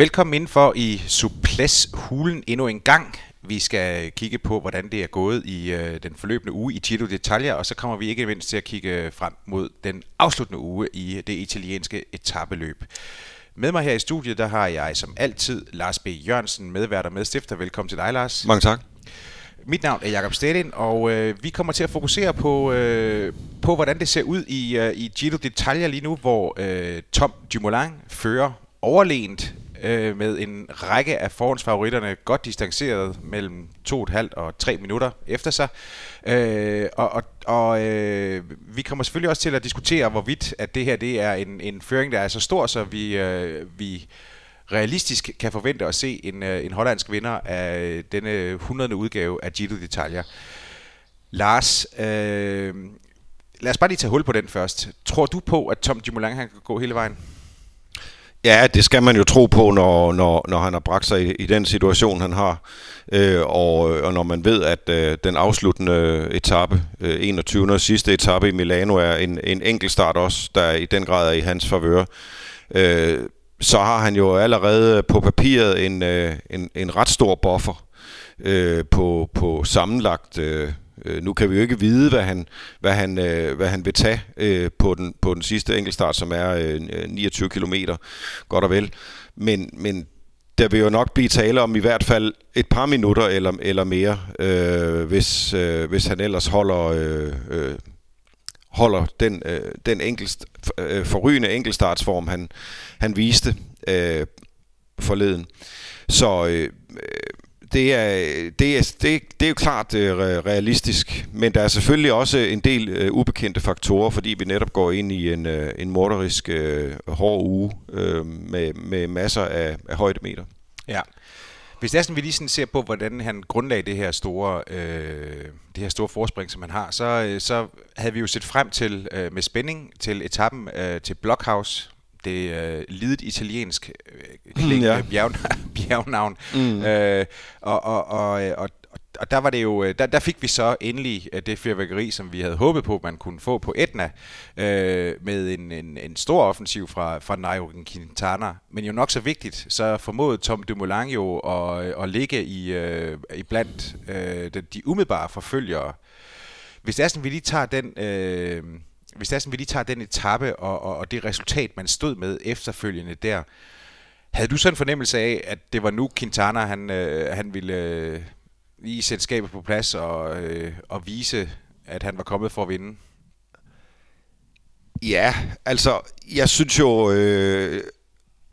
Velkommen indenfor i Suples Hulen endnu en gang. Vi skal kigge på, hvordan det er gået i øh, den forløbende uge i Giro d'Italia, og så kommer vi ikke mindst til at kigge frem mod den afsluttende uge i det italienske etabeløb. Med mig her i studiet, der har jeg som altid Lars B. Jørgensen, medvært og medstifter. Velkommen til dig, Lars. Mange tak. Mit navn er Jakob Stedin, og øh, vi kommer til at fokusere på, øh, på hvordan det ser ud i, øh, i Giro d'Italia lige nu, hvor øh, Tom Dumoulin fører overlænt øh, med en række af forhåndsfavoritterne godt distanceret mellem 2,5 og 3 minutter efter sig. Øh, og og, og øh, vi kommer selvfølgelig også til at diskutere, hvorvidt at det her det er en, en føring, der er så stor, så vi, øh, vi realistisk kan forvente at se en, øh, en hollandsk vinder af denne 100. udgave af Giro d'Italia. Lars, øh, lad os bare lige tage hul på den først. Tror du på, at Tom Dumoulin han kan gå hele vejen? Ja, det skal man jo tro på, når, når, når han har bragt sig i, i den situation, han har. Øh, og, og når man ved, at øh, den afsluttende etape, øh, 21. og sidste etape i Milano, er en, en enkelt start også, der i den grad er i hans favør. Øh, så har han jo allerede på papiret en, øh, en, en ret stor buffer øh, på, på sammenlagt... Øh, Øh, nu kan vi jo ikke vide, hvad han, hvad han, øh, hvad han vil tage øh, på, den, på den sidste enkeltstart, som er øh, 29 øh, km, godt og vel. Men, men der vil jo nok blive tale om i hvert fald et par minutter eller, eller mere, øh, hvis, øh, hvis han ellers holder, øh, øh, holder den, øh, den enkelst, øh, forrygende enkeltstartsform, han, han viste øh, forleden. Så øh, det er, det, er, det, det er jo klart uh, realistisk, men der er selvfølgelig også en del uh, ubekendte faktorer, fordi vi netop går ind i en, uh, en morderisk uh, hård uge uh, med, med masser af, af højdemeter. Ja. Hvis det er sådan, vi lige sådan ser på, hvordan han grundlagde det her store, øh, det her store forspring, som han har, så, øh, så havde vi jo set frem til øh, med spænding til etappen øh, til Blockhouse, det øh, lidet italiensk øh, mm, ja. bjerg, bjergnavn. Mm. Øh, og, og, og, og, og der var det jo, øh, der, der fik vi så endelig øh, det fyrværkeri, som vi havde håbet på, man kunne få på Etna, øh, med en, en, en stor offensiv fra, fra Nairo Quintana. Men jo nok så vigtigt, så formåede Tom Dumoulin jo at, at ligge i, øh, i blandt øh, de, de umiddelbare forfølgere. Hvis det er sådan, vi lige tager den... Øh, hvis det er sådan, vi lige tager den etape og, og, og det resultat, man stod med efterfølgende der, havde du så en fornemmelse af, at det var nu Quintana, han, øh, han ville øh, lige sætte skabet på plads og, øh, og vise, at han var kommet for at vinde? Ja, altså, jeg synes jo, øh,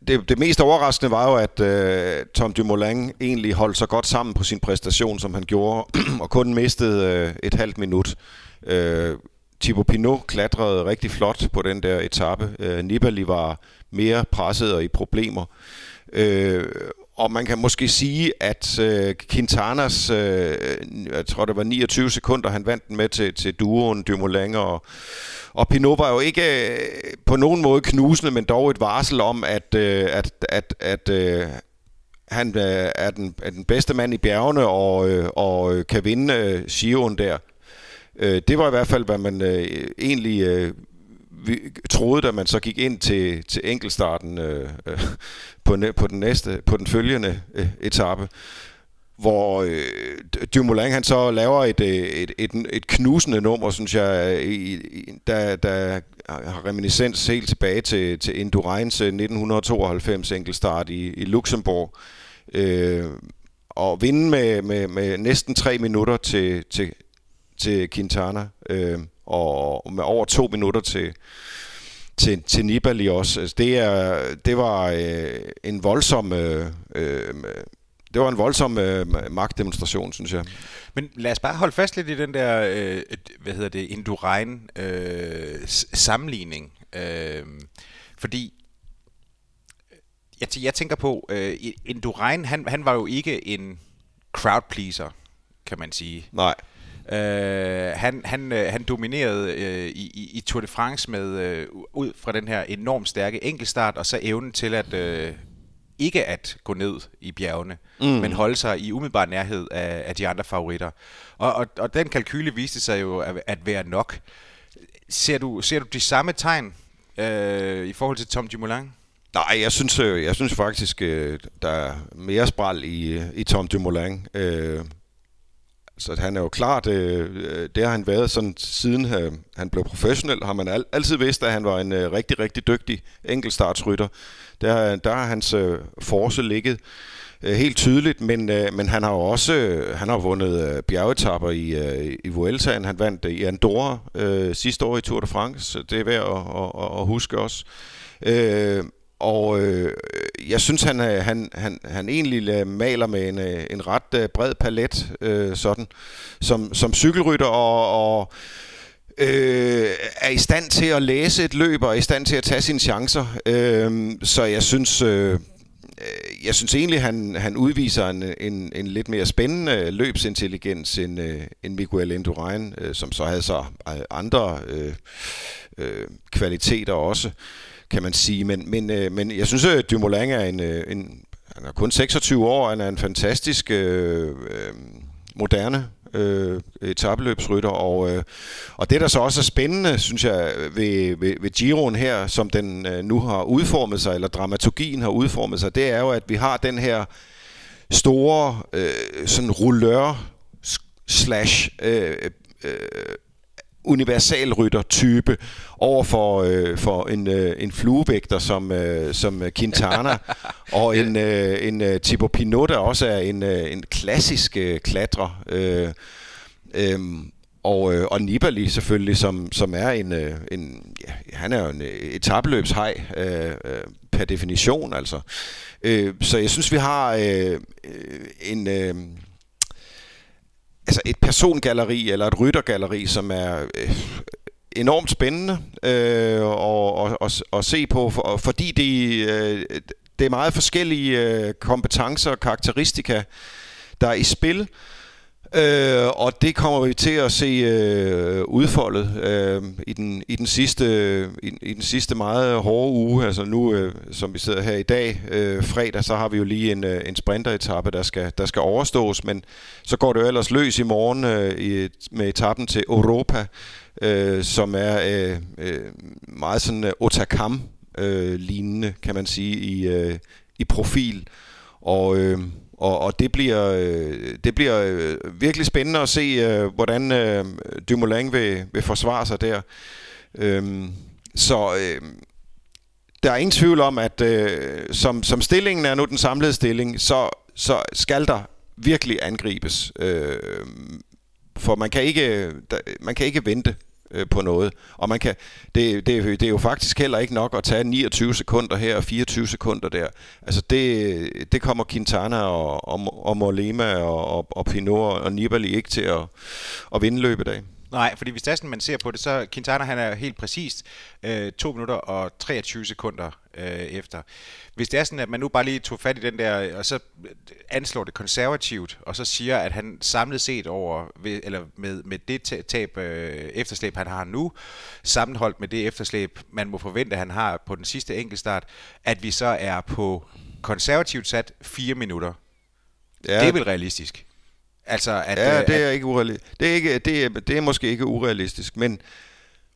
det, det mest overraskende var jo, at øh, Tom Dumoulin egentlig holdt så godt sammen på sin præstation, som han gjorde, og kun mistede øh, et halvt minut. Øh, Thibaut Pinot klatrede rigtig flot på den der etape. Øh, Nibali var mere presset og i problemer. Øh, og man kan måske sige, at øh, Quintanas, øh, jeg tror det var 29 sekunder, han vandt den med til, til duoen Dumoulin, og, og Pinot var jo ikke øh, på nogen måde knusende, men dog et varsel om, at, øh, at, at, at øh, han øh, er, den, er den bedste mand i bjergene og, øh, og øh, kan vinde øh, Giroen der. Øh, det var i hvert fald, hvad man øh, egentlig øh, vi troede, da man så gik ind til, til enkeltstarten øh, øh, på, på, den næste, på den følgende øh, etape, hvor øh, Dumoulin han så laver et, øh, et, et, et knusende nummer, synes jeg, i, i, der, der har reminiscens helt tilbage til, til Indurains 1992 øh, enkeltstart i, i Luxembourg. Øh, og vinde med, med, med næsten tre minutter til, til, til Quintana, øh, og med over to minutter til, til, til Nibali også. Altså, det, er, det var øh, en voldsom... Øh, øh, det var en voldsom øh, magtdemonstration, synes jeg. Men lad os bare holde fast lidt i den der, øh, hvad hedder det, Indurain øh, sammenligning. Øh, fordi jeg, jeg tænker på, øh, Indurain, han, han var jo ikke en crowd pleaser, kan man sige. Nej. Øh, han, han, øh, han dominerede øh, i, i Tour de France med øh, ud fra den her enormt stærke enkeltstart, og så evnen til at øh, ikke at gå ned i bjergene, mm. men holde sig i umiddelbar nærhed af, af de andre favoritter. Og, og, og den kalkyle viste sig jo at, at være nok. Ser du, ser du de samme tegn øh, i forhold til Tom Dumoulin? Nej, jeg synes, øh, jeg synes faktisk, øh, der er mere spral i, i Tom Dumoulin. Øh, så han er jo klart, øh, øh, det har han været sådan siden øh, han blev professionel, har man altid vidst, at han var en rigtig, rigtig dygtig enkeltstartsrytter. Der, der har hans force ligget helt tydeligt, men, men han har jo også han har vundet bjergetapper i, i Vueltaen. Han vandt i Andorra øh, sidste år i Tour de France. Det er værd at, at, at huske også. Øh, og øh, jeg synes, han, øh, han, han, han egentlig øh, maler med en, øh, en ret bred palet øh, sådan, som, som cykelrytter og, og øh, er i stand til at læse et løb og er i stand til at tage sine chancer. Øh, så jeg synes... Øh, jeg synes egentlig, han, han udviser en, en, en lidt mere spændende løbsintelligens end, end Miguel Indurain, som så havde så andre øh, øh, kvaliteter også kan man sige. Men, men, øh, men jeg synes, at Dumoulin er en, øh, en han er kun 26 år, han er en fantastisk øh, øh, moderne øh, etabeløbsrytter, og, øh, og det der så også er spændende, synes jeg, ved, ved, ved Giroen her, som den øh, nu har udformet sig, eller dramaturgien har udformet sig, det er jo, at vi har den her store øh, sådan rullør slash øh, øh, universalrytter-type over for, øh, for en, øh, en fluevægter som, øh, som Quintana, og en, øh, en uh, Thibaut Pinot, der også er en, øh, en klassisk øh, klatrer. Øh, øh, og, øh, og Nibali selvfølgelig, som, som er en, øh, en ja, han er jo en etabløbshej øh, øh, per definition, altså. Øh, så jeg synes, vi har øh, en... Øh, altså et persongalleri eller et ryttergalleri, som er øh, enormt spændende øh, og og og se på, for, fordi det, øh, det er meget forskellige øh, kompetencer og karakteristika, der er i spil. Øh, og det kommer vi til at se øh, udfoldet øh, i, den, i, den sidste, i, i den sidste meget hårde uge. Altså nu, øh, som vi sidder her i dag, øh, fredag, så har vi jo lige en, øh, en sprinteretappe, der skal, der skal overstås. Men så går det jo ellers løs i morgen øh, i, med etappen til Europa, øh, som er øh, øh, meget sådan øh, Otakam-lignende, øh, kan man sige, i, øh, i profil. Og... Øh, og, og det bliver, øh, det bliver øh, virkelig spændende at se, øh, hvordan øh, Dumoulin vil, vil forsvare sig der. Øhm, så øh, der er ingen tvivl om, at øh, som, som stillingen er nu den samlede stilling, så, så skal der virkelig angribes. Øh, for man kan ikke, der, man kan ikke vente øh, på noget. Og man kan, det, det, det er jo faktisk heller ikke nok at tage 29 sekunder her og 24 sekunder der. Altså det, det kommer Quintana og, og, og Molema og, og, og Pinot og Nibali ikke til at, at vinde løbet af. Nej, fordi hvis det man ser på det, så Quintana han er helt præcist øh, 2 minutter og 23 sekunder øh, efter. Hvis det er sådan, at man nu bare lige tog fat i den der, og så anslår det konservativt, og så siger, at han samlet set over, eller med, med det tab øh, efterslæb, han har nu, sammenholdt med det efterslæb, man må forvente, at han har på den sidste enkeltstart, at vi så er på konservativt sat 4 minutter. Ja. Det er vel realistisk? Altså, at, ja, det er, at, ikke urealistisk. Det er, ikke, det, er, det er måske ikke urealistisk, men...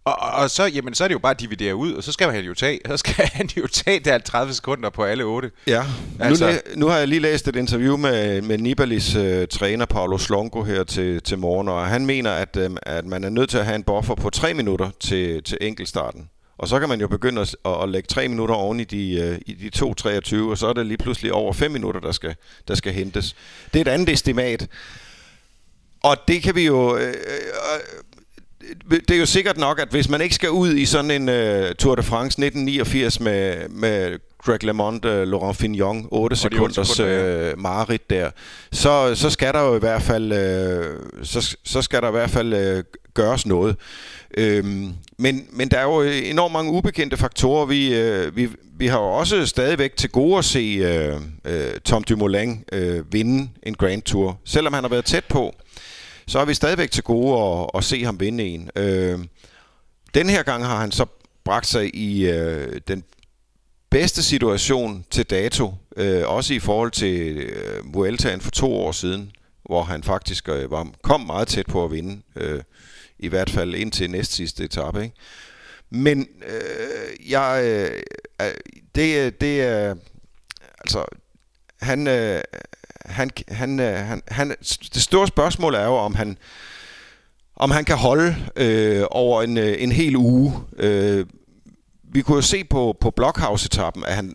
Og, og, så, jamen, så er det jo bare at dividere ud, og så skal han jo tage, så skal han jo tage der 30 sekunder på alle otte. Ja, altså. nu, nu har jeg lige læst et interview med, med Nibalis uh, træner, Paolo Slongo, her til, til morgen, og han mener, at, um, at man er nødt til at have en buffer på 3 minutter til, til enkeltstarten. Og så kan man jo begynde at, at lægge 3 minutter oven i de, uh, i de 2.23, og så er det lige pludselig over 5 minutter, der skal, der skal hentes. Det er et andet estimat. Og det kan vi jo... Øh, øh, det er jo sikkert nok, at hvis man ikke skal ud i sådan en uh, Tour de France 1989 med, med Greg LeMond, uh, Laurent Fignon, 8 sekunders sekunder, ja. uh, marit der, så, så skal der jo i hvert fald, uh, så, så skal der i hvert fald uh, gøres noget. Øhm, men, men der er jo øh, enormt mange ubekendte faktorer. Vi, øh, vi, vi har jo også stadigvæk til gode at se øh, øh, Tom Dumoulin øh, vinde en Grand Tour, selvom han har været tæt på så er vi stadigvæk til gode at, at se ham vinde en. Øh, den her gang har han så bragt sig i øh, den bedste situation til dato, øh, også i forhold til øh, Vueltaen for to år siden, hvor han faktisk øh, var, kom meget tæt på at vinde, øh, i hvert fald indtil næst sidste etape. Ikke? Men øh, jeg øh, øh, det, det er... Altså, han, øh, han, han, øh, han, han, det store spørgsmål er jo, om han, om han kan holde øh, over en, øh, en hel uge. Øh, vi kunne jo se på, på Blockhouse-etappen, at han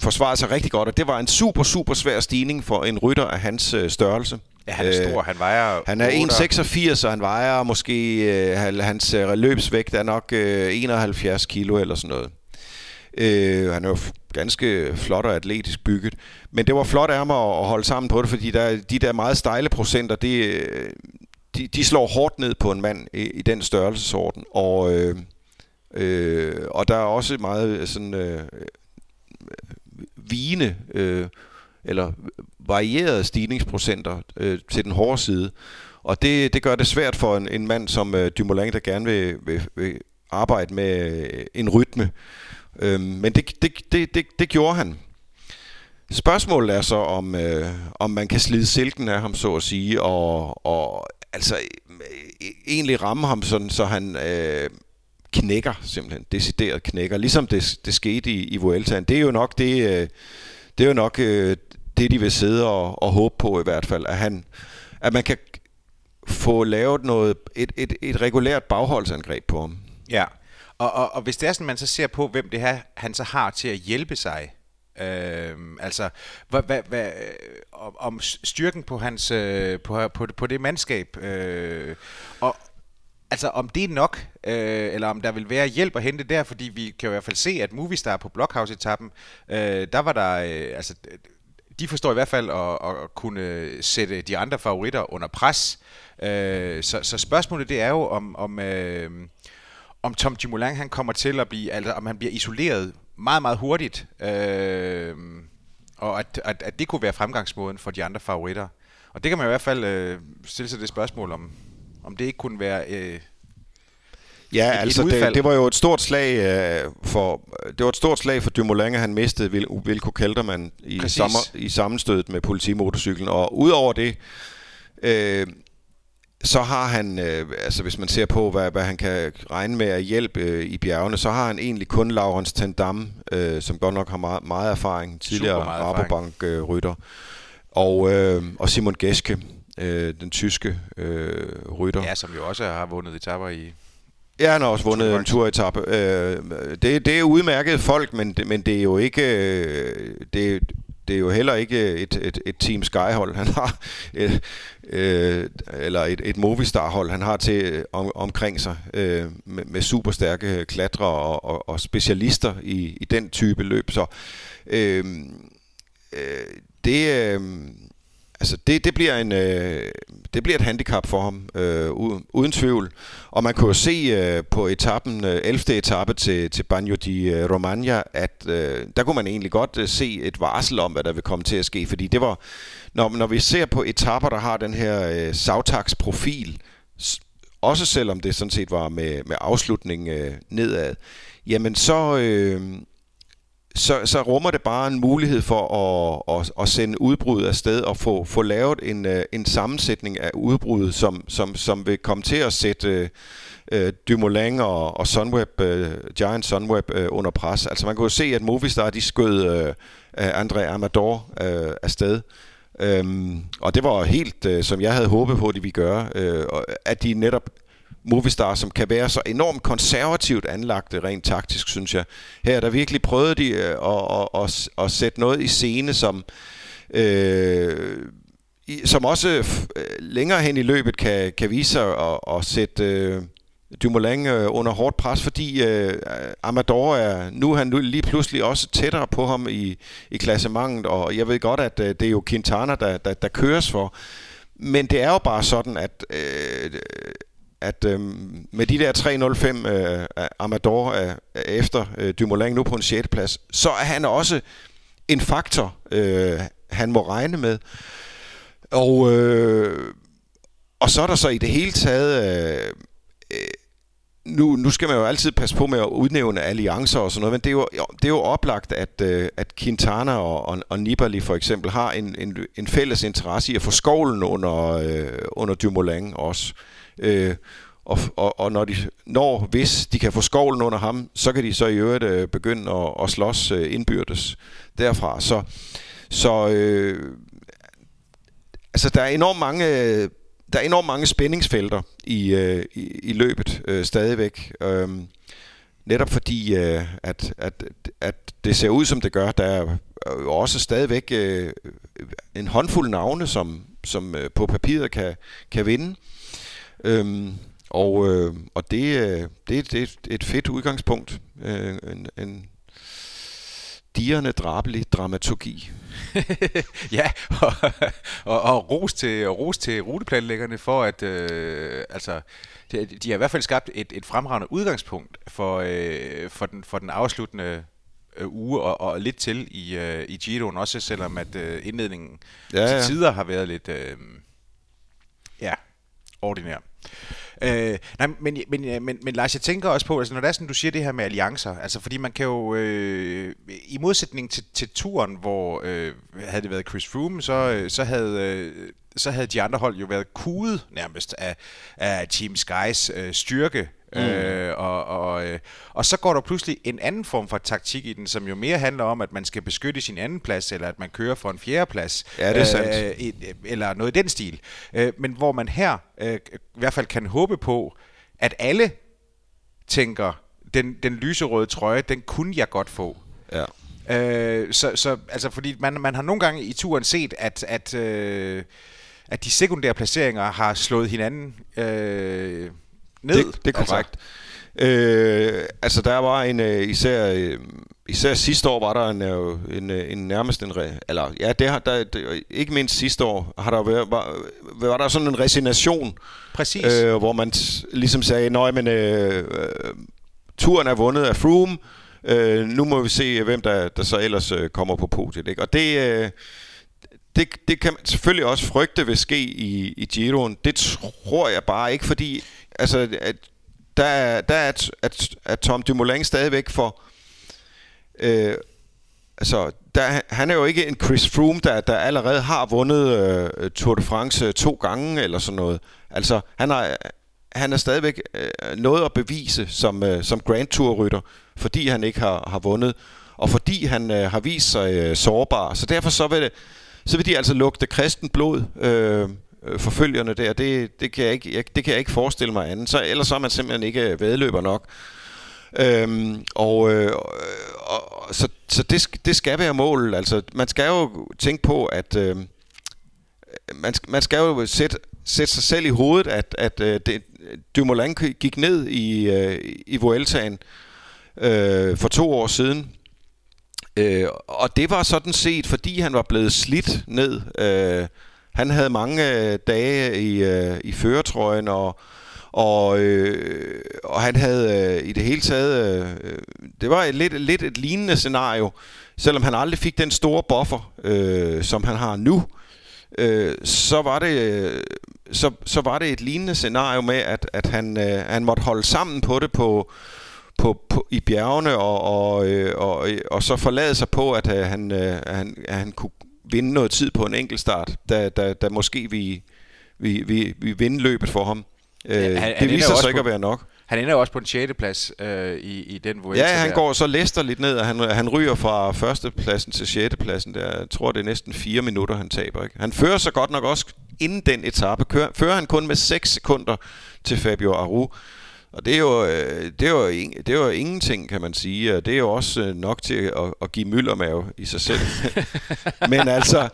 forsvarede sig rigtig godt, og det var en super, super svær stigning for en rytter af hans øh, størrelse. Ja, han er stor. Øh, han vejer... Han er 1,86, og han vejer måske... Øh, hans øh, løbsvægt er nok øh, 71 kilo eller sådan noget. Øh, han er jo ganske flot og atletisk bygget. Men det var flot af mig at holde sammen på det, fordi der, de der meget stejle procenter, det, de, de slår hårdt ned på en mand i, i den størrelsesorden. Og, øh, øh, og der er også meget sådan øh, vigende øh, eller varierede stigningsprocenter øh, til den hårde side. Og det, det gør det svært for en, en mand som øh, Dumoulin, der gerne vil, vil, vil arbejde med øh, en rytme. Øh, men det, det, det, det, det gjorde han. Spørgsmålet er så, om, øh, om man kan slide silken af ham, så at sige, og, og altså øh, egentlig ramme ham sådan, så han øh, knækker simpelthen, decideret knækker, ligesom det, det skete i, i Vueltaen. Det er jo nok det, øh, det er jo nok øh, det, de vil sidde og, og håbe på i hvert fald, at, han, at man kan få lavet noget, et, et, et regulært bagholdsangreb på ham. Ja, og, og, og hvis det er sådan, man så ser på, hvem det her, han så har til at hjælpe sig, øhm, altså, Øh, altså, hvad, hvad, hvad, om styrken på hans øh, på, på, på det mandskab, øh, og altså om det er nok, øh, eller om der vil være hjælp at hente der, fordi vi kan jo i hvert fald se, at Movistar på Blockhouse-etappen, øh, der var der, øh, altså de forstår i hvert fald at, at kunne sætte de andre favoritter under pres. Øh, så, så spørgsmålet det er jo, om, om, øh, om Tom Dumoulin han kommer til at blive, altså om han bliver isoleret meget, meget hurtigt. Øh, og at, at, at det kunne være fremgangsmåden for de andre favoritter. Og det kan man i hvert fald øh, stille sig det spørgsmål om, om det ikke kunne være... Øh, Ja, et, altså et det, det var jo et stort slag øh, for det var et stort slag for Dumoulin, han mistede Vil, Vilko Kelterman i, sommer, i sammenstødet med politimotorcyklen. Og udover det, øh, så har han, øh, altså hvis man ser på, hvad, hvad han kan regne med at hjælpe øh, i bjergene, så har han egentlig kun Laurens Tendam, øh, som godt nok har meget, meget erfaring, tidligere Rabobank-rytter, øh, og, øh, og Simon Geske, øh, den tyske øh, rytter. Ja, som jo også har vundet etapper i... Ja, han har også vundet en turetappe. Øh, det, det er udmærket folk, men, men det er jo ikke... Øh, det, det er jo heller ikke et, et, et Team Sky-hold, han har, et, øh, eller et, et Movistar-hold, han har til om, omkring sig øh, med, med super stærke klatre og, og, og specialister i, i den type løb. Så øh, øh, det, øh, altså det, det, bliver en, øh, det bliver et handicap for ham, øh, uden, tvivl. Og man kunne jo se øh, på etappen, øh, 11. etape til, til Bagno di øh, Romagna, at øh, der kunne man egentlig godt øh, se et varsel om, hvad der vil komme til at ske. Fordi det var, når, når vi ser på etapper, der har den her øh, Sautax-profil, også selvom det sådan set var med, med afslutning øh, nedad, jamen så... Øh, så, så rummer det bare en mulighed for at, at, at sende udbrud afsted og få, få lavet en, øh, en sammensætning af udbrud, som, som, som vil komme til at sætte uh, Dumoulin og, og Sunweb, uh, Giant Sunweb uh, under pres. Altså man kunne jo se, at Movistar de skød uh, André Amador uh, afsted. Um, og det var helt, uh, som jeg havde håbet på, at de ville gøre, uh, at de netop Movistar, som kan være så enormt konservativt anlagte rent taktisk, synes jeg. Her der virkelig prøvet de øh, at, at, at, at sætte noget i scene, som, øh, som også øh, længere hen i løbet kan, kan vise sig at, at sætte øh, Dumoulin øh, under hårdt pres, fordi øh, Amador er nu er han nu lige pludselig også tættere på ham i, i klassementet, og jeg ved godt, at øh, det er jo Quintana, der, der, der køres for. Men det er jo bare sådan, at øh, at øh, med de der 3.05 øh, Amador øh, efter øh, Dumoulin nu på en 6. plads, så er han også en faktor, øh, han må regne med. Og, øh, og så er der så i det hele taget... Øh, øh, nu, nu skal man jo altid passe på med at udnævne alliancer og sådan noget, men det er jo, det er jo oplagt, at, øh, at Quintana og, og, og Nibali for eksempel har en, en, en fælles interesse i at få skovlen under, øh, under Dumoulin også. Øh, Øh, og, og, og når de når, hvis de kan få skovlen under ham, så kan de så i øvrigt øh, begynde at, at slås øh, indbyrdes derfra. Så, så øh, altså der er enormt mange der er enormt mange spændingsfelter i, øh, i, i løbet øh, stadigvæk. Øh, netop fordi, øh, at, at, at det ser ud som det gør. Der er jo også stadigvæk øh, en håndfuld navne, som, som øh, på papiret kan, kan vinde. Øhm, og øh, og det, øh, det, det er et fedt udgangspunkt. Øh, en, en dirrende drabelig dramaturgi. ja, og, og, og ros, til, ros til ruteplanlæggerne for, at øh, altså, de, de har i hvert fald skabt et, et fremragende udgangspunkt for, øh, for, den, for den afsluttende øh, uge og, og lidt til i, øh, i Giroen, også selvom at øh, indledningen ja, ja. til tider har været lidt øh, ja, ordinær. Øh, nej, men, men, øh, men, men Lars, jeg tænker også på, altså når det er sådan, du siger det her med alliancer, altså fordi man kan jo, øh, i modsætning til, til turen, hvor øh, havde det været Chris Froome, så, øh, så havde... Øh, så havde de andre hold jo været kuget nærmest af, af Team Skys øh, styrke Mm. Øh, og, og, øh, og så går der pludselig en anden form for taktik i den, som jo mere handler om, at man skal beskytte sin anden plads, eller at man kører for en fjerde plads. Ja, det er sandt. Øh, eller noget i den stil. Øh, men hvor man her øh, i hvert fald kan håbe på, at alle tænker, den, den lyserøde trøje, den kunne jeg godt få. Ja. Øh, så, så altså, fordi man, man har nogle gange i turen set, at, at, øh, at de sekundære placeringer har slået hinanden øh, ned. Det, det er altså. korrekt. Altså. Øh, altså der var en øh, især øh, især sidste år var der en øh, en, øh, en nærmest en eller ja det har der det, ikke mindst sidste år har der været var, var der sådan en resignation. Præcis. Øh, hvor man ligesom sagde, nej men øh, øh, turen er vundet af Froome. Øh, nu må vi se hvem der der så ellers øh, kommer på podiet, ikke? Og det øh, det, det kan man selvfølgelig også frygte vil ske i, i Giroen. Det tror jeg bare ikke, fordi altså, at der, der er, at, at, at Tom Dumoulin stadigvæk for... Øh, altså, der, han er jo ikke en Chris Froome, der, der allerede har vundet øh, Tour de France øh, to gange eller sådan noget. Altså, han har, han er stadigvæk øh, noget at bevise som, øh, som Grand Tour-rytter, fordi han ikke har, har vundet, og fordi han øh, har vist sig øh, sårbar. Så derfor så vil, det, så vil de altså lugte kristen blod, øh, øh, forfølgerne der, det, det, kan jeg ikke, jeg, det kan jeg ikke forestille mig andet. Så, ellers så er man simpelthen ikke øh, vedløber nok. Øhm, og, øh, og så, så det, det skal være målet. Altså, man skal jo tænke på, at øh, man, man skal jo sætte, sætte sig selv i hovedet, at, at øh, det, Dumoulin gik ned i, øh, i Vueltaen øh, for to år siden. Øh, og det var sådan set, fordi han var blevet slidt ned. Øh, han havde mange øh, dage i, øh, i føretrøjen, og, og, øh, og han havde øh, i det hele taget... Øh, det var et, lidt, lidt et lignende scenario, selvom han aldrig fik den store buffer, øh, som han har nu. Øh, så var det så, så var det et lignende scenario med at at han øh, han måtte holde sammen på det på på, på i bjergene og og, øh, og og så forlade sig på at øh, han øh, han han kunne vinde noget tid på en enkeltstart, da, da, da måske vi, vi, vi, vi vinde løbet for ham. Øh, han, det han viser sig ikke at være nok. Han ender jo også på en 6. plads øh, i, i den Vuelta Ja, han der. går så læster lidt ned, og han, han ryger fra første pladsen til 6. pladsen. Der, jeg tror, det er næsten 4 minutter, han taber. Ikke? Han fører sig godt nok også inden den etape. Kører, fører han kun med 6 sekunder til Fabio Aru. Og det er, jo, øh, det, er jo, det er jo ingenting, kan man sige. Det er jo også øh, nok til at, at give myldermave i sig selv. Men altså,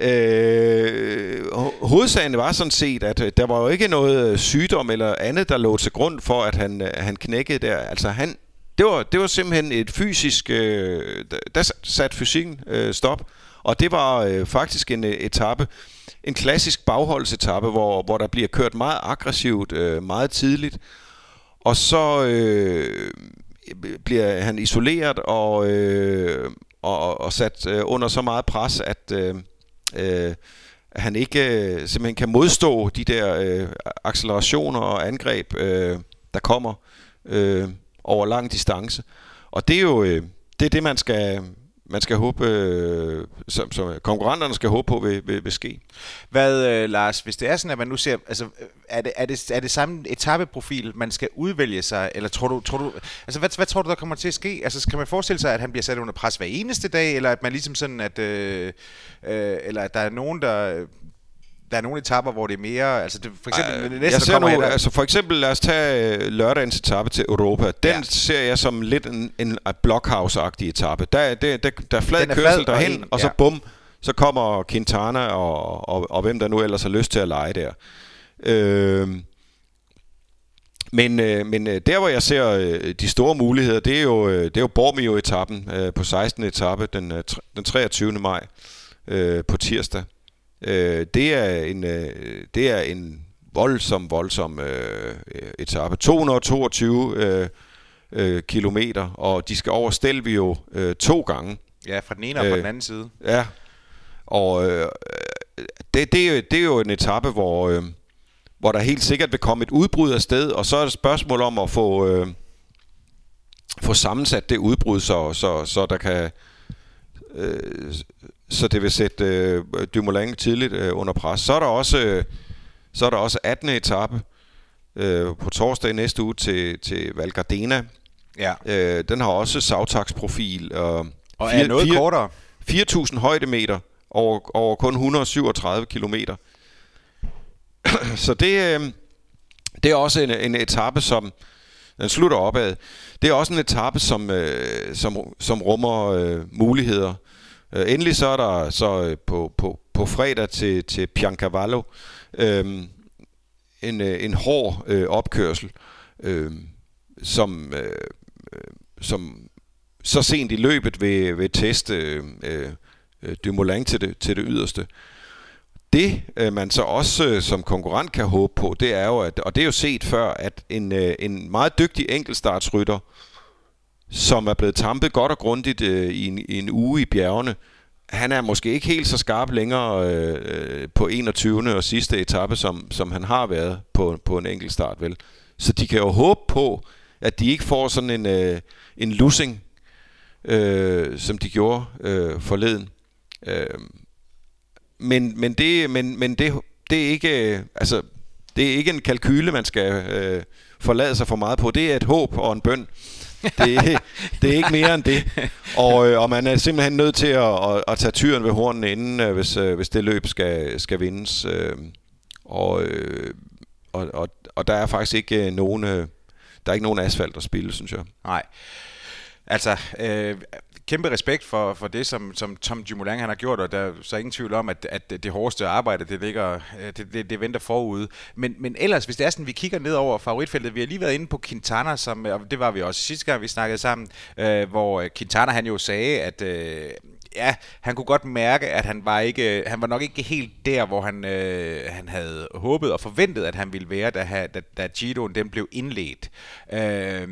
øh, hovedsagen var sådan set, at øh, der var jo ikke noget sygdom eller andet, der lå til grund for, at han, han knækkede der. Altså han, det var, det var simpelthen et fysisk... Øh, der satte fysikken øh, stop. Og det var øh, faktisk en etape, en klassisk bagholdsetappe, hvor, hvor der bliver kørt meget aggressivt, øh, meget tidligt. Og så øh, bliver han isoleret og, øh, og, og sat øh, under så meget pres, at øh, øh, han ikke øh, simpelthen kan modstå de der øh, accelerationer og angreb, øh, der kommer øh, over lang distance. Og det er jo øh, det, er det man skal man skal håbe, øh, som, som konkurrenterne skal håbe på vil, vil, vil ske. Hvad, øh, Lars, hvis det er sådan, at man nu ser, altså, er det, er det, er det samme etappeprofil, man skal udvælge sig, eller tror du, tror du altså, hvad, hvad tror du, der kommer til at ske? Altså, kan man forestille sig, at han bliver sat under pres hver eneste dag, eller at man ligesom sådan, at, øh, øh, eller at der er nogen, der der er nogle etapper, hvor det er mere... Altså det, for eksempel, uh, næste, jeg ser nu, der... altså for eksempel, lad os tage øh, lørdagens etape til Europa. Den ja. ser jeg som lidt en, en blockhouse-agtig etape. Der, der, der, der er flad er kørsel flad derhen, og, og så ja. bum, så kommer Quintana og, og, og hvem der nu ellers har lyst til at lege der. Øh, men, øh, men øh, der, hvor jeg ser øh, de store muligheder, det er jo, det er jo Bormio-etappen øh, på 16. etape den, den 23. maj øh, på tirsdag. Øh, det, er en, øh, det er en voldsom, voldsom øh, etape. 222 øh, øh, kilometer, og de skal over Stelvio øh, to gange. Ja, fra den ene og fra øh, den anden side. Ja, og øh, det, det, det er jo en etape, hvor, øh, hvor der helt sikkert vil komme et udbrud af sted, og så er det et spørgsmål om at få, øh, få sammensat det udbrud, så, så, så der kan... Øh, så det vil sætte øh, Dumoulin tidligt øh, under pres. Så er der også, øh, så er der også 18. etape øh, på torsdag næste uge til, til Val Gardena. Ja. Øh, den har også savtaksprofil. Og, og er noget 4, kortere. 4.000 højdemeter over, over kun 137 kilometer. så det, øh, det er også en, en etape, som den slutter opad. Det er også en etape, som, øh, som, som rummer øh, muligheder. Øh, endelig så er der så øh, på, på, på fredag til, til Piancavallo øh, en, øh, en hård øh, opkørsel, øhm, øh, som, øh, som så sent i løbet vil, vil teste øh, øh, Dumoulin til det, til det yderste. Det, øh, man så også øh, som konkurrent kan håbe på, det er jo, at, og det er jo set før, at en, øh, en meget dygtig enkeltstartsrytter, som er blevet tampet godt og grundigt øh, i, en, i en uge i bjergene. Han er måske ikke helt så skarp længere øh, på 21. og sidste etape, som, som han har været på, på en enkelt start, vel? Så de kan jo håbe på, at de ikke får sådan en, øh, en losing, øh, som de gjorde øh, forleden. Øh, men, men det, men, men det, det er ikke, øh, altså, det er ikke en kalkyle, man skal øh, forlade sig for meget på. Det er et håb og en bøn. Det, det er ikke mere end det. Og, øh, og man er simpelthen nødt til at, at, at tage tyren ved hornen inden, øh, hvis, øh, hvis det løb skal, skal vindes. Og, og, og, og der er faktisk ikke nogen... Der er ikke nogen asfalt at spille, synes jeg. Nej. Altså, øh, kæmpe respekt for, for det, som, som Tom Dumoulin han har gjort, og der er så ingen tvivl om, at, at det hårdeste arbejde, det, ligger, øh, det, det, det venter forude. Men, men ellers, hvis det er sådan, vi kigger ned over favoritfeltet, vi har lige været inde på Quintana, som, og det var vi også sidste gang, vi snakkede sammen, øh, hvor øh, Quintana han jo sagde, at øh, ja, han kunne godt mærke, at han var ikke, øh, han var nok ikke helt der, hvor han, øh, han havde håbet og forventet, at han ville være, da, da, da Giroen den blev indledt. Øh,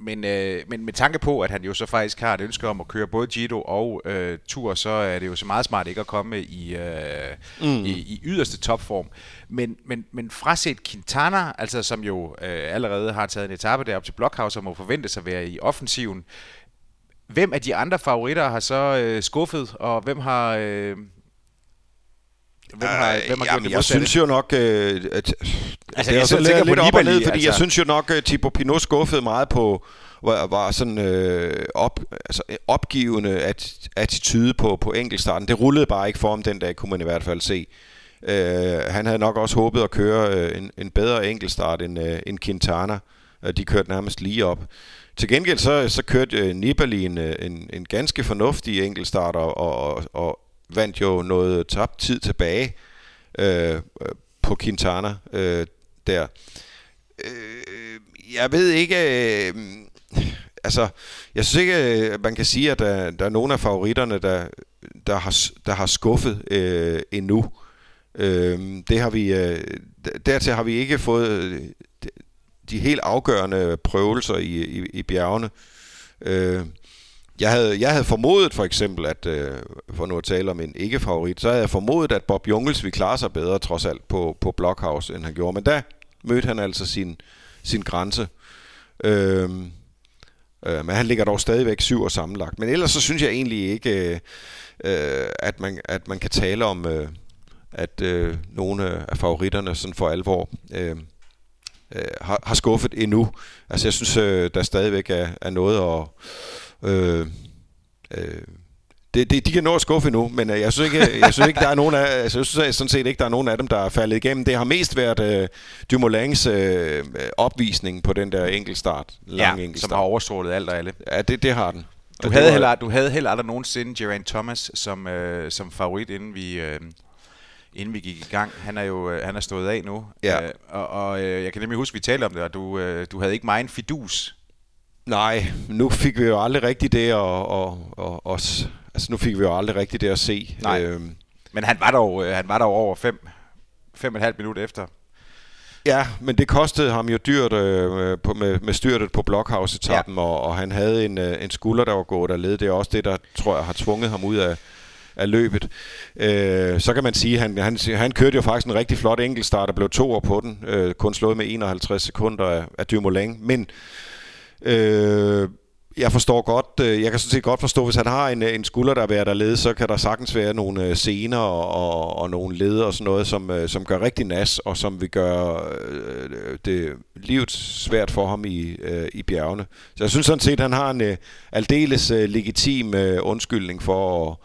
men, øh, men med tanke på, at han jo så faktisk har et ønske om at køre både Giro og øh, Tour, så er det jo så meget smart ikke at komme i, øh, mm. i, i yderste topform. Men, men, men fraset Quintana, altså som jo øh, allerede har taget en etape derop til Blockhouse og må forvente sig at være i offensiven, hvem af de andre favoritter har så øh, skuffet, og hvem har... Øh, Hvem har, uh, hvem har jamen, jeg synes jo nok, uh, at altså, det er så lidt, lidt op og ned, fordi altså. jeg synes jo nok, at Thibaut Pinot skuffede meget på, var, var sådan øh, op, altså opgivende at, attitude på, på enkeltstarten. Det rullede bare ikke for ham den dag, kunne man i hvert fald se. Uh, han havde nok også håbet at køre uh, en, en bedre enkeltstart end, uh, end Quintana. De kørte nærmest lige op. Til gengæld så, så kørte Nibali en, en, en ganske fornuftig enkeltstart og, og, og vandt jo noget tabt tid tilbage øh, på Quintana øh, der. Øh, jeg ved ikke... Øh, altså, jeg synes ikke, at man kan sige, at der, der er nogen af favoritterne, der, der, har, der har skuffet øh, endnu. Øh, det har vi, øh, dertil har vi ikke fået øh, de helt afgørende prøvelser i, i, i bjergene. Øh, jeg havde, jeg havde formodet for eksempel, at øh, for nu at tale om en ikke-favorit, så havde jeg formodet, at Bob Jungels ville klare sig bedre trods alt på, på Blockhouse, end han gjorde. Men da mødte han altså sin, sin grænse. Øhm, Øh, men han ligger dog stadigvæk syv og sammenlagt. Men ellers så synes jeg egentlig ikke, øh, øh, at, man, at man kan tale om, øh, at øh, nogle af favoritterne sådan for alvor øh, øh, har, har skuffet endnu. Altså jeg synes, øh, der stadigvæk er, er noget at... Øh, øh, det, det, de kan nå at skuffe nu, men øh, jeg synes ikke, jeg synes ikke der er nogen af, altså, jeg synes sådan set ikke, der er nogen af dem, der er faldet igennem. Det har mest været øh, Dumoulin's øh, opvisning på den der enkeltstart, lang ja, enkeltstart. som har overstrålet alt og alle. Ja, det, det har den. Du havde, var, heller, du havde heller aldrig nogensinde Geraint Thomas som, øh, som favorit, inden vi, øh, inden vi gik i gang. Han er jo øh, han er stået af nu. Ja. Øh, og og øh, jeg kan nemlig huske, vi talte om det, og du, øh, du havde ikke meget fidus. Nej, nu fik vi jo aldrig rigtigt det, og, og, og, og altså nu fik vi jo aldrig rigtigt det at se. Nej. Øhm. Men han var dog, øh, han var dog over fem, fem og et halvt minut efter. Ja, men det kostede ham jo dyrt øh, på, med, med styrtet på Blockhouse-etappen, ja. og, og han havde en, øh, en skulder, der var gået af led. Det er også det, der tror jeg har tvunget ham ud af, af løbet. Øh, så kan man sige, at han, han, han kørte jo faktisk en rigtig flot enkeltstart og blev toer på den, øh, kun slået med 51 sekunder af, af Dumoulin. Men øh, jeg forstår godt, øh, jeg kan sådan set godt forstå, hvis han har en, øh, en skulder, der er der lede, så kan der sagtens være nogle øh, scener og, og, og nogle led og sådan noget, som, som gør rigtig nas, og som vil gøre øh, det livet svært for ham i, øh, i bjergene. Så jeg synes sådan set, at han har en øh, aldeles øh, legitim øh, undskyldning for at,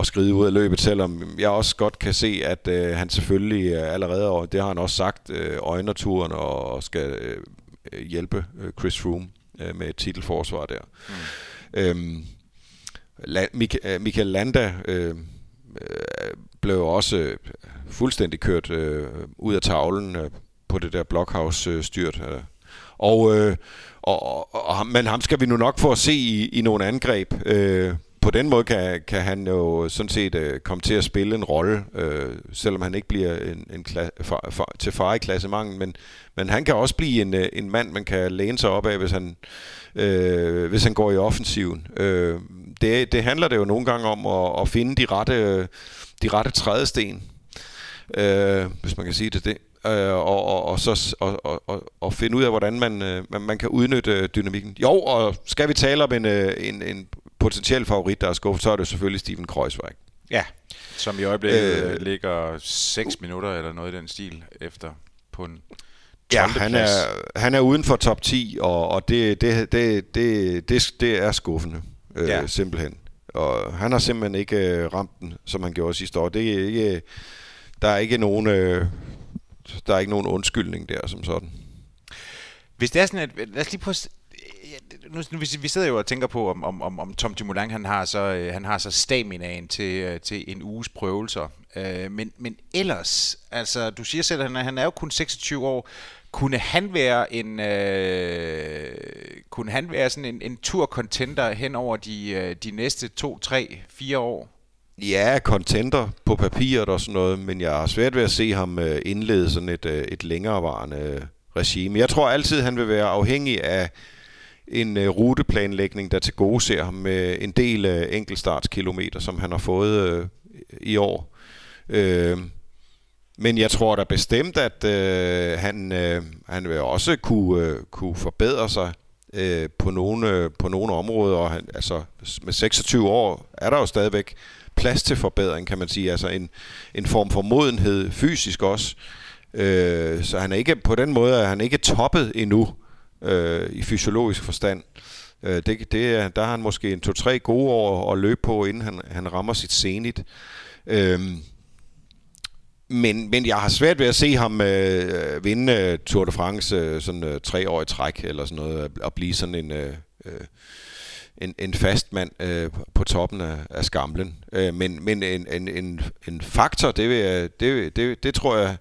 at skride ud af løbet, selvom jeg også godt kan se, at øh, han selvfølgelig øh, allerede, og det har han også sagt, øh, øjner turen og skal øh, hjælpe øh, Chris Froome øh, med et titelforsvar der. Mm. Øhm, La- Mik- øh, Michael Landa øh, øh blev også øh, fuldstændig kørt øh, ud af tavlen øh, på det der Blockhouse-styrt. Øh, og, øh, og, og, og, men ham skal vi nu nok få at se i, i nogle angreb. Øh, på den måde kan, kan han jo sådan set øh, komme til at spille en rolle, øh, selvom han ikke bliver en, en kla- for, for, til far i klassemangen, men, men han kan også blive en, øh, en mand, man kan læne sig op af, hvis han, øh, hvis han går i offensiven. Øh, det, det handler det jo nogle gange om at, at finde de rette, de rette trædesten, øh, hvis man kan sige det det øh, og, og, og, så, og, og, og finde ud af, hvordan man, øh, man, man kan udnytte dynamikken. Jo, og skal vi tale om en, øh, en, en potentiel favorit, der er skuffet, så er det selvfølgelig Steven Kreuzweig. Ja, som i øjeblikket øh, ligger 6 minutter eller noget i den stil efter på en Ja, han er, han er uden for top 10, og, og det, det, det, det, det, det er skuffende, øh, ja. simpelthen. Og han har simpelthen ikke øh, ramt den, som han gjorde sidste år. Det er ikke, der er ikke nogen, øh, der er ikke nogen undskyldning der som sådan. Hvis det er sådan, at lad os lige prøve nu, nu, vi sidder jo og tænker på, om, om, om, om Tom Dumoulin han har så, øh, han har så staminaen til, øh, til en uges prøvelser. Øh, men, men ellers, altså du siger selv, at han er, han er jo kun 26 år. Kunne han være en øh, kunne han være sådan en, en tur contender hen over de, øh, de næste 2, 3, 4 år? Ja, contender på papiret og sådan noget, men jeg har svært ved at se ham øh, indlede sådan et, øh, et længerevarende øh, regime. Jeg tror altid, han vil være afhængig af en øh, ruteplanlægning, der til gode ser ham med en del øh, enkeltstartskilometer, som han har fået øh, i år. Øh, men jeg tror da bestemt, at øh, han, øh, han vil også kunne, øh, kunne forbedre sig øh, på, nogle, øh, på nogle områder. Og han, altså, med 26 år er der jo stadigvæk plads til forbedring, kan man sige. Altså en, en form for modenhed fysisk også. Øh, så han er ikke på den måde, at han ikke er toppet endnu øh, i fysiologisk forstand. Øh, det, det er, der har han måske en to-tre gode år at løbe på, inden han, han rammer sit senit. Øh, men, men jeg har svært ved at se ham øh, vinde øh, Tour de France øh, sådan øh, tre år i træk, eller sådan noget, og blive sådan en... Øh, øh, en, en fast mand øh, på toppen af, af skamlen. Øh, men men en, en, en, en faktor, det, vil jeg, det, det, det tror jeg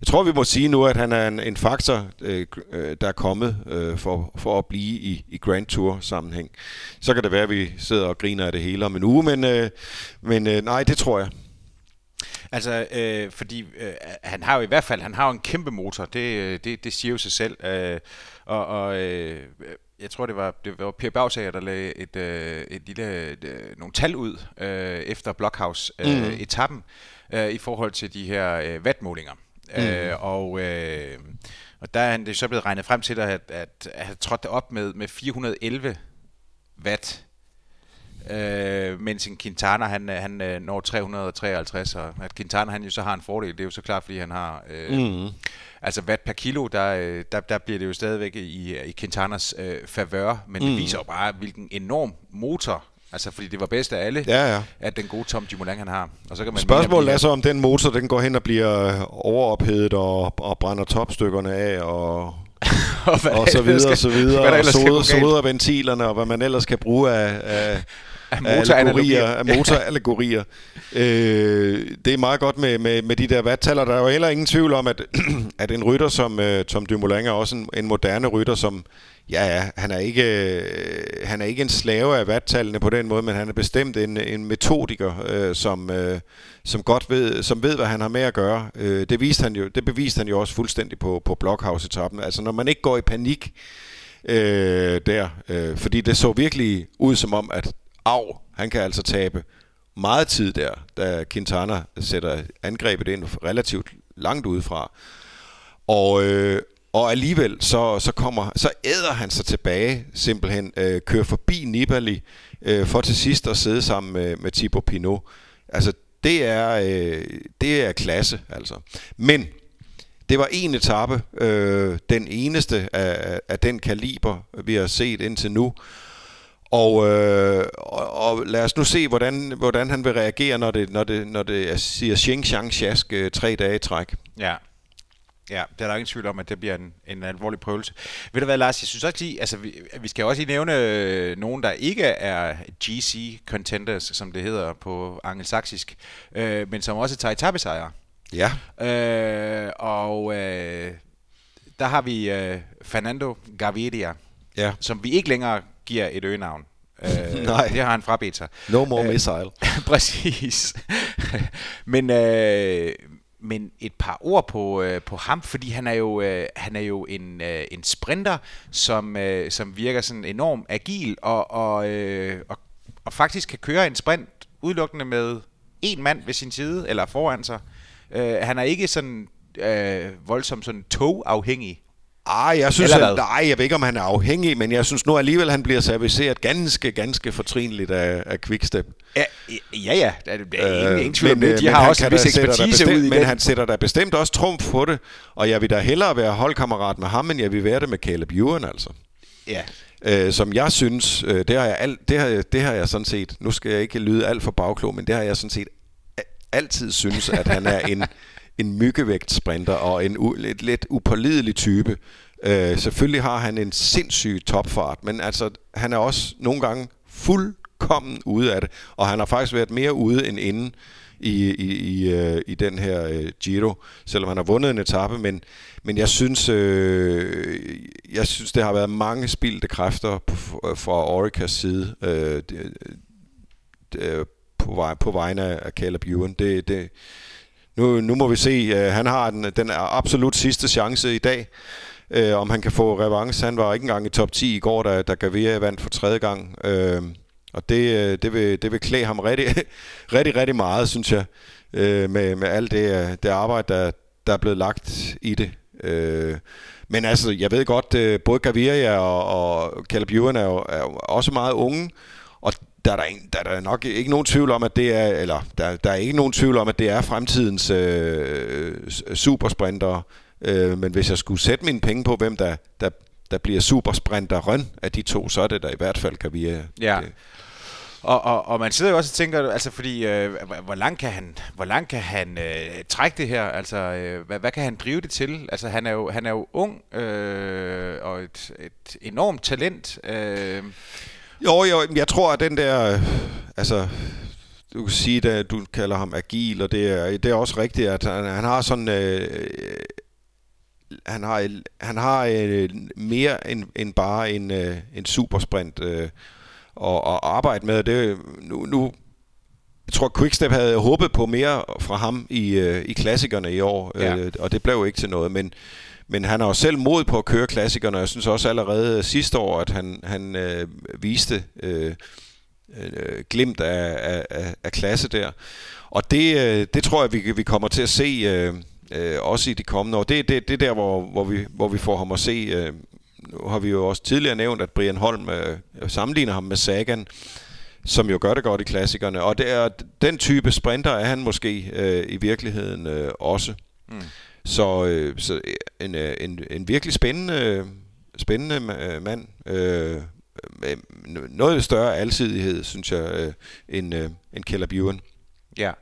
jeg tror, vi må sige nu, at han er en, en faktor, øh, øh, der er kommet øh, for, for at blive i, i Grand Tour-sammenhæng. Så kan det være, at vi sidder og griner af det hele om en uge, men, øh, men øh, nej, det tror jeg. Altså, øh, fordi øh, han har jo i hvert fald han har jo en kæmpe motor, det, øh, det, det siger jo sig selv. Øh, og og øh, jeg tror, det var, det var Per Bagsager, der lagde et, øh, et lille, øh, nogle tal ud øh, efter Blockhouse-etappen øh, mm. øh, i forhold til de her øh, vatmålinger. Mm. Øh, og, øh, og der er han det så blevet regnet frem til, at, at, at have trådt op med, med 411 watt, øh, mens en Quintana han, øh, han øh, når 353, og at Quintana han jo så har en fordel, det er jo så klart, fordi han har... Øh, mm. Altså watt per kilo, der, øh, der, der bliver det jo stadigvæk i, i Quintanas øh, favør, men mm. det viser jo bare, hvilken enorm motor Altså, fordi det var bedst af alle, ja, ja. at den gode Tom Dumoulin han har. Og så kan man Spørgsmålet er så, om den motor, den går hen og bliver overophedet og, og brænder topstykkerne af, og, og, og så videre, og så videre, og soder, soder ventilerne, og hvad man ellers kan bruge af, af af motorallegorier. Af motorallegorier. øh, det er meget godt med, med, med de der vattaller. Der er jo heller ingen tvivl om, at, at en rytter som uh, Tom Dumoulin er også en, en moderne rytter, som Ja, ja, han er ikke, øh, han er ikke en slave af vattallene på den måde, men han er bestemt en, en metodiker, øh, som, øh, som godt ved, som ved, hvad han har med at gøre. Øh, det, viste han jo, det beviste han jo også fuldstændig på, på Blockhouse-etappen. Altså, når man ikke går i panik øh, der, øh, fordi det så virkelig ud som om, at Av, han kan altså tabe meget tid der, da Quintana sætter angrebet ind relativt langt udefra. Og, øh, og alligevel så, så kommer så æder han sig tilbage, simpelthen øh, kører forbi Nibali øh, for til sidst at sidde sammen med, med Thibaut Pinot. Altså det er øh, det er klasse, altså. Men det var en etape, øh, den eneste af, af den kaliber vi har set indtil nu. Og, øh, og, og lad os nu se, hvordan, hvordan han vil reagere, når det, når det, når det siger Xing Xiang Sjask øh, tre dage i træk. Ja, Ja, det er der ingen tvivl om, at det bliver en, en alvorlig prøvelse. Ved du hvad, Lars, jeg synes også lige, altså vi, vi skal også lige nævne øh, nogen, der ikke er GC contenders, som det hedder på angelsaksisk, øh, men som også tager etappesejre. Ja. Øh, og øh, der har vi øh, Fernando Gaviria, ja. som vi ikke længere giver et øgenavn. Øh, Nej. Det har han frabedt sig. No more øh, missile. præcis. men, øh, men et par ord på, øh, på ham, fordi han er jo, øh, han er jo en, øh, en sprinter, som, øh, som virker sådan enormt agil og, og, øh, og, og faktisk kan køre en sprint udelukkende med en mand ved sin side eller foran sig. Øh, han er ikke sådan øh, voldsomt sådan togafhængig. Ah, jeg synes, at, nej, jeg ved ikke, om han er afhængig, men jeg synes nu alligevel, han bliver serviceret ganske, ganske fortrinligt af, af Quickstep. Ja, ja, ja. Der er, er ingen, ingen tvivl om det. De har også en vis ekspertise bestemt, ud i Men den. han sætter da bestemt også trumf på det, og jeg vil da hellere være holdkammerat med ham, end jeg vil være det med Caleb Ewan, altså. Ja. Øh, som jeg synes, øh, det, har jeg alt, det, har, det har jeg sådan set, nu skal jeg ikke lyde alt for bagklog, men det har jeg sådan set altid synes, at han er en en myggevægt-sprinter og en u- lidt, lidt upålidelig type. Øh, selvfølgelig har han en sindssyg topfart, men altså, han er også nogle gange fuldkommen ude af det, og han har faktisk været mere ude end inden i, i, i, øh, i den her øh, Giro, selvom han har vundet en etape, men, men jeg synes øh, jeg synes det har været mange spildte kræfter på, fra Oricas side øh, det, det, på, vej, på vegne af Caleb Ewan. Det, det, nu, nu må vi se. Øh, han har den, den absolut sidste chance i dag, øh, om han kan få revanche. Han var ikke engang i top 10 i går, da, da Gavia vandt for tredje gang. Øh, og det, øh, det, vil, det vil klæde ham rigtig, rigtig, rigtig meget, synes jeg, øh, med, med alt det, øh, det arbejde, der, der er blevet lagt i det. Øh, men altså, jeg ved godt, øh, både Gaviria og, og Caleb Ewan er jo, er jo også meget unge, og der er der, en, der er der nok ikke nogen tvivl om, at det er, eller der, der er ikke nogen tvivl om, at det er fremtidens øh, supersprinter. Øh, men hvis jeg skulle sætte mine penge på, hvem der, der, der bliver supersprinteren af de to, så er det da i hvert fald Kavia. Ja. Det. Og, og, og man sidder jo også og tænker, altså fordi, øh, hvor langt kan han, hvor langt kan han øh, trække det her? Altså, øh, hvad, hvad kan han drive det til? Altså, han er jo, han er jo ung øh, og et, et enormt talent. Øh, jo, jo, jeg tror, at den der... Altså, du kan sige, at du kalder ham agil, og det er, det er også rigtigt, at han, han har sådan... Øh, han har, han har øh, mere end, end bare en, øh, en supersprint øh, og, og arbejde med. Det, nu, nu, jeg tror, Quickstep havde håbet på mere fra ham i, øh, i klassikerne i år, ja. øh, og det blev jo ikke til noget. Men, men han har jo selv mod på at køre klassikerne, og jeg synes også allerede sidste år, at han, han øh, viste øh, øh, glimt af, af, af klasse der. Og det, øh, det tror jeg, vi, vi kommer til at se øh, øh, også i de kommende år. Det, det, det er der, hvor, hvor, vi, hvor vi får ham at se. Øh, nu har vi jo også tidligere nævnt, at Brian Holm øh, sammenligner ham med Sagan, som jo gør det godt i klassikerne. Og det er, den type sprinter er han måske øh, i virkeligheden øh, også. Mm. Så, øh, så en, øh, en, en virkelig spændende, spændende mand. Øh, med noget større alsidighed, synes jeg, øh, end, øh, end Keller Buren. Ja,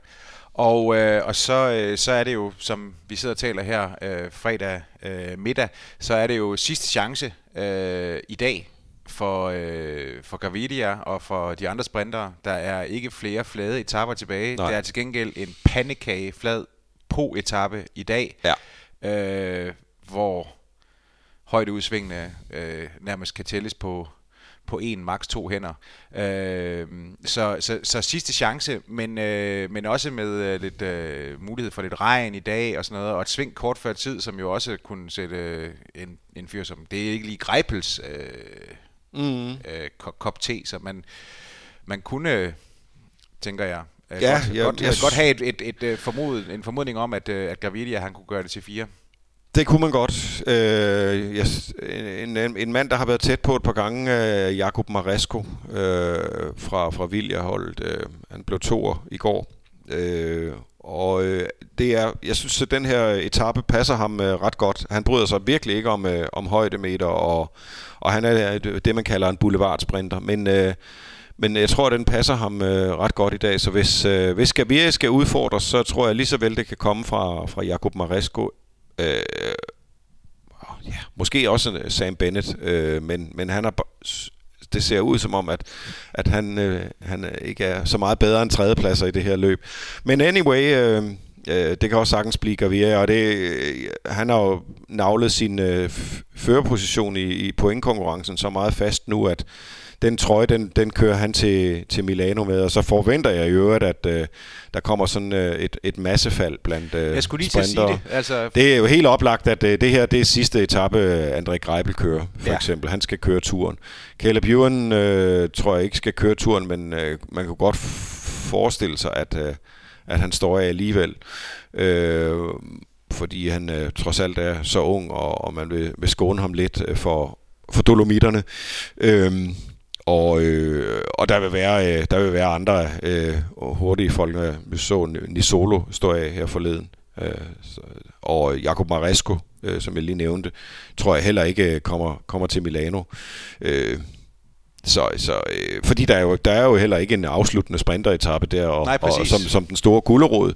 og, øh, og så, øh, så er det jo, som vi sidder og taler her øh, fredag øh, middag, så er det jo sidste chance øh, i dag for, øh, for Gavidia og for de andre sprintere. Der er ikke flere flade etaper tilbage. Nej. Der er til gengæld en pandekage flad på etape i dag, ja. øh, hvor højdeudsvingene øh, nærmest kan tælles på, på en, maks to hænder. Øh, så, så, så sidste chance, men, øh, men også med øh, lidt øh, mulighed for lidt regn i dag og sådan noget, og et sving kort før tid, som jo også kunne sætte øh, en, en fyr som, det er ikke lige Greipels øh, mm. øh, kop te, så man, man kunne, tænker jeg, øh, ja, godt, ja, godt, jeg, godt have et, et, et, et øh, formod, en formodning om, at, øh, at Gavidia han kunne gøre det til fire. Det kunne man godt. Øh, yes, en, en, en mand, der har været tæt på et par gange, øh, Jakob Maresco øh, fra, fra Viljaholdet. Øh, han blev toer i går. Øh, og øh, det er, jeg synes, at den her etape passer ham øh, ret godt. Han bryder sig virkelig ikke om, øh, om højdemeter, og, og han er det, man kalder en boulevardsprinter. Men, øh, men jeg tror, at den passer ham øh, ret godt i dag. Så hvis, øh, hvis Gaviria skal udfordres, så tror jeg lige så vel, det kan komme fra, fra Jakob Maresco Øh, ja, måske også øh, Sam Bennett, øh, men, men han er, det ser ud som om, at, at han, øh, han øh, ikke er så meget bedre end tredjepladser i det her løb. Men anyway, øh, øh, det kan også sagtens blive Gaviria, og det, øh, han har jo navlet sin øh, førerposition i, i pointkonkurrencen så meget fast nu, at den trøje, den, den kører han til, til Milano med, og så forventer jeg i øvrigt, at øh, der kommer sådan øh, et, et massefald blandt øh, Jeg skulle lige til at sige det. Altså... Det er jo helt oplagt, at øh, det her det er sidste etape, øh, André Greipel kører, for ja. eksempel. Han skal køre turen. Caleb Ewan øh, tror jeg ikke skal køre turen, men øh, man kan godt forestille sig, at, øh, at han står af alligevel. Øh, fordi han øh, trods alt er så ung, og, og man vil, vil skåne ham lidt øh, for, for dolomitterne. Øh, og, øh, og der vil være øh, der vil være andre øh, hurtige folk. Vi så Nisolo stå af her forleden. Øh, og Jakob Maresco, øh, som jeg lige nævnte, tror jeg heller ikke kommer, kommer til Milano. Øh, så, så, øh, fordi der er, jo, der er jo heller ikke en afsluttende sprinteretappe der, og, Nej, og som, som den store gulderod.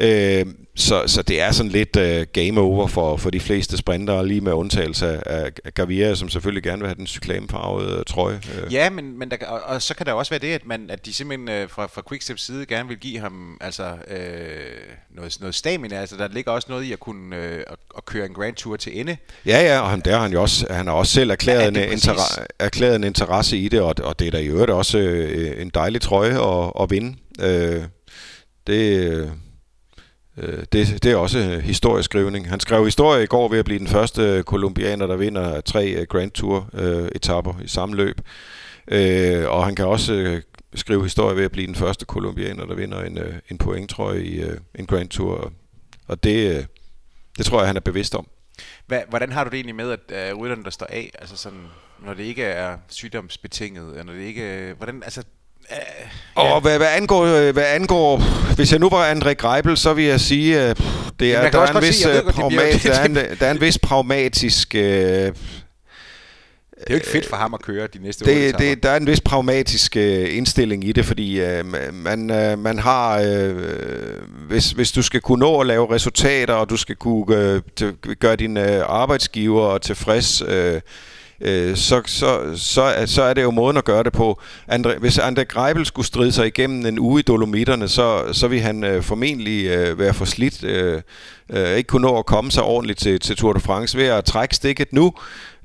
Øh, så, så det er sådan lidt uh, game over for, for de fleste sprinter, lige med undtagelse af, af Gaviria, som selvfølgelig gerne vil have den cyklamefarvede trøje. Øh. Ja, men, men der, og, og så kan der også være det, at, man, at de simpelthen uh, fra, fra Quicksteps side gerne vil give ham altså, uh, noget, noget stamina. Altså, der ligger også noget i at kunne uh, at, at køre en Grand Tour til ende. Ja, ja, og han, der han jo også, han har også selv erklæret, ja, en, inter, erklæret en interesse i det, og, og det er da i øvrigt også uh, en dejlig trøje at, at vinde. Uh, det Øh, Øh, det, det er også øh, historieskrivning. Han skrev historie i går ved at blive den første øh, kolumbianer, der vinder tre Grand Tour-etapper i samme løb. Og han kan også skrive historie ved at blive den første kolumbianer, der vinder en, en pointtrøje i en Grand Tour. Og det, det tror jeg, han er bevidst om. Hvad, hvordan har du det egentlig med, at uh, rytterne, der står af, altså sådan, når det ikke er sygdomsbetinget, eller når det ikke, hvordan, altså Uh, ja. Og hvad, hvad, angår, øh, hvad angår, hvis jeg nu var André Greibel, så vil jeg sige, at det er, der, er en vis, sige, ved, pragmat, der, er en, der er en vis pragmatisk... Uh, det er jo ikke fedt for ham at køre de næste det, det, Der er en vis pragmatisk uh, indstilling i det, fordi uh, man, uh, man har, uh, hvis, hvis du skal kunne nå at lave resultater, og du skal kunne uh, gøre dine uh, arbejdsgiver tilfreds, uh, øh, så, så, så, så er det jo måden at gøre det på. Andre, hvis André Greibel skulle stride sig igennem en uge i Dolomitterne, så, så vil han øh, formentlig øh, være for slidt, øh, øh, ikke kunne nå at komme sig ordentligt til, til Tour de France. Ved at trække stikket nu,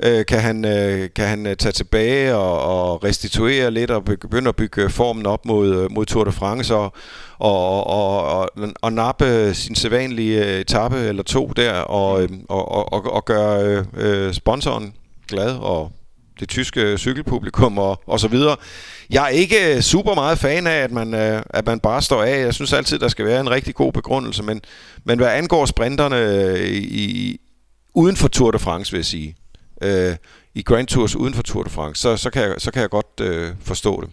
øh, kan han, øh, kan han øh, tage tilbage og, og restituere lidt og begynde at bygge formen op mod, øh, mod Tour de France og, og, og, og, og nappe sin sædvanlige øh, etape eller to der og, og, og, og, og gøre øh, sponsoren glad, og det tyske cykelpublikum og, og så videre. Jeg er ikke øh, super meget fan af, at man, øh, at man bare står af. Jeg synes altid, der skal være en rigtig god begrundelse, men, men hvad angår sprinterne øh, i, uden for Tour de France, vil jeg sige, øh, i Grand Tours uden for Tour de France, så, så, kan, jeg, så kan jeg godt øh, forstå det.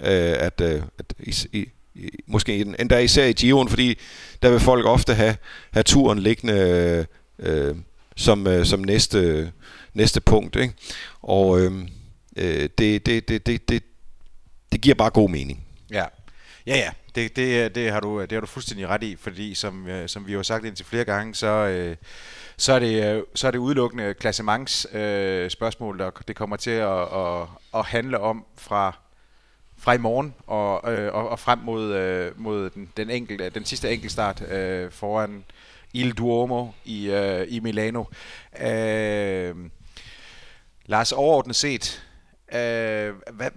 Øh, at, øh, at i, i, i, måske endda især i Giroen, fordi der vil folk ofte have, have turen liggende øh, som, øh, som næste, næste punkt. Ikke? Og øhm, øh, det, det, det, det, det, det giver bare god mening. Ja, ja, ja. Det, det, det, har du, det har du fuldstændig ret i, fordi som, øh, som vi har sagt indtil flere gange, så, øh, så, er, det, øh, så er det udelukkende klassements øh, spørgsmål, der det kommer til at, at, at handle om fra fra i morgen og, øh, og, og frem mod, øh, mod den, den, enkelte, den sidste enkeltstart øh, foran Il Duomo i, øh, i Milano. Øh, Lars, overordnet set, øh, hvad,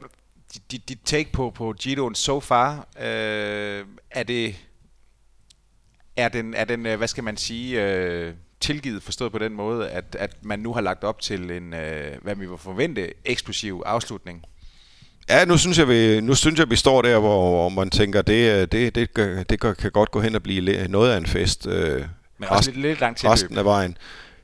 dit, dit take på, på Giroen so far, øh, er det er den, er den, øh, hvad skal man sige, øh, tilgivet forstået på den måde, at, at man nu har lagt op til en, øh, hvad vi vil forvente, eksplosiv afslutning? Ja, nu synes jeg, vi, nu synes jeg, vi står der, hvor, hvor man tænker, det, det, det, det kan godt gå hen og blive noget af en fest. Øh, Men også lidt, lidt langt til resten af vejen.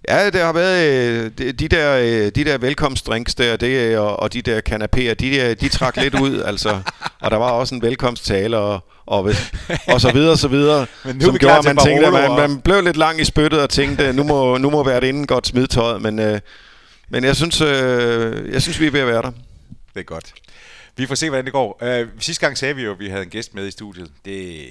Ja, det har været øh, de, de der øh, de der velkomstdrinks der, det og, og de der kanapéer, de der, de trak lidt ud, altså. Og der var også en velkomsttale og og, og så videre, så videre, Men nu som gjorde, at man tænkte, at man, man blev lidt lang i spyttet og tænkte, nu må, nu må være det inden godt smidtøjet, men, øh, men jeg synes, øh, jeg synes, vi er ved at være der. Det er godt. Vi får se, hvordan det går. Uh, sidste gang sagde vi jo, at vi havde en gæst med i studiet. Det,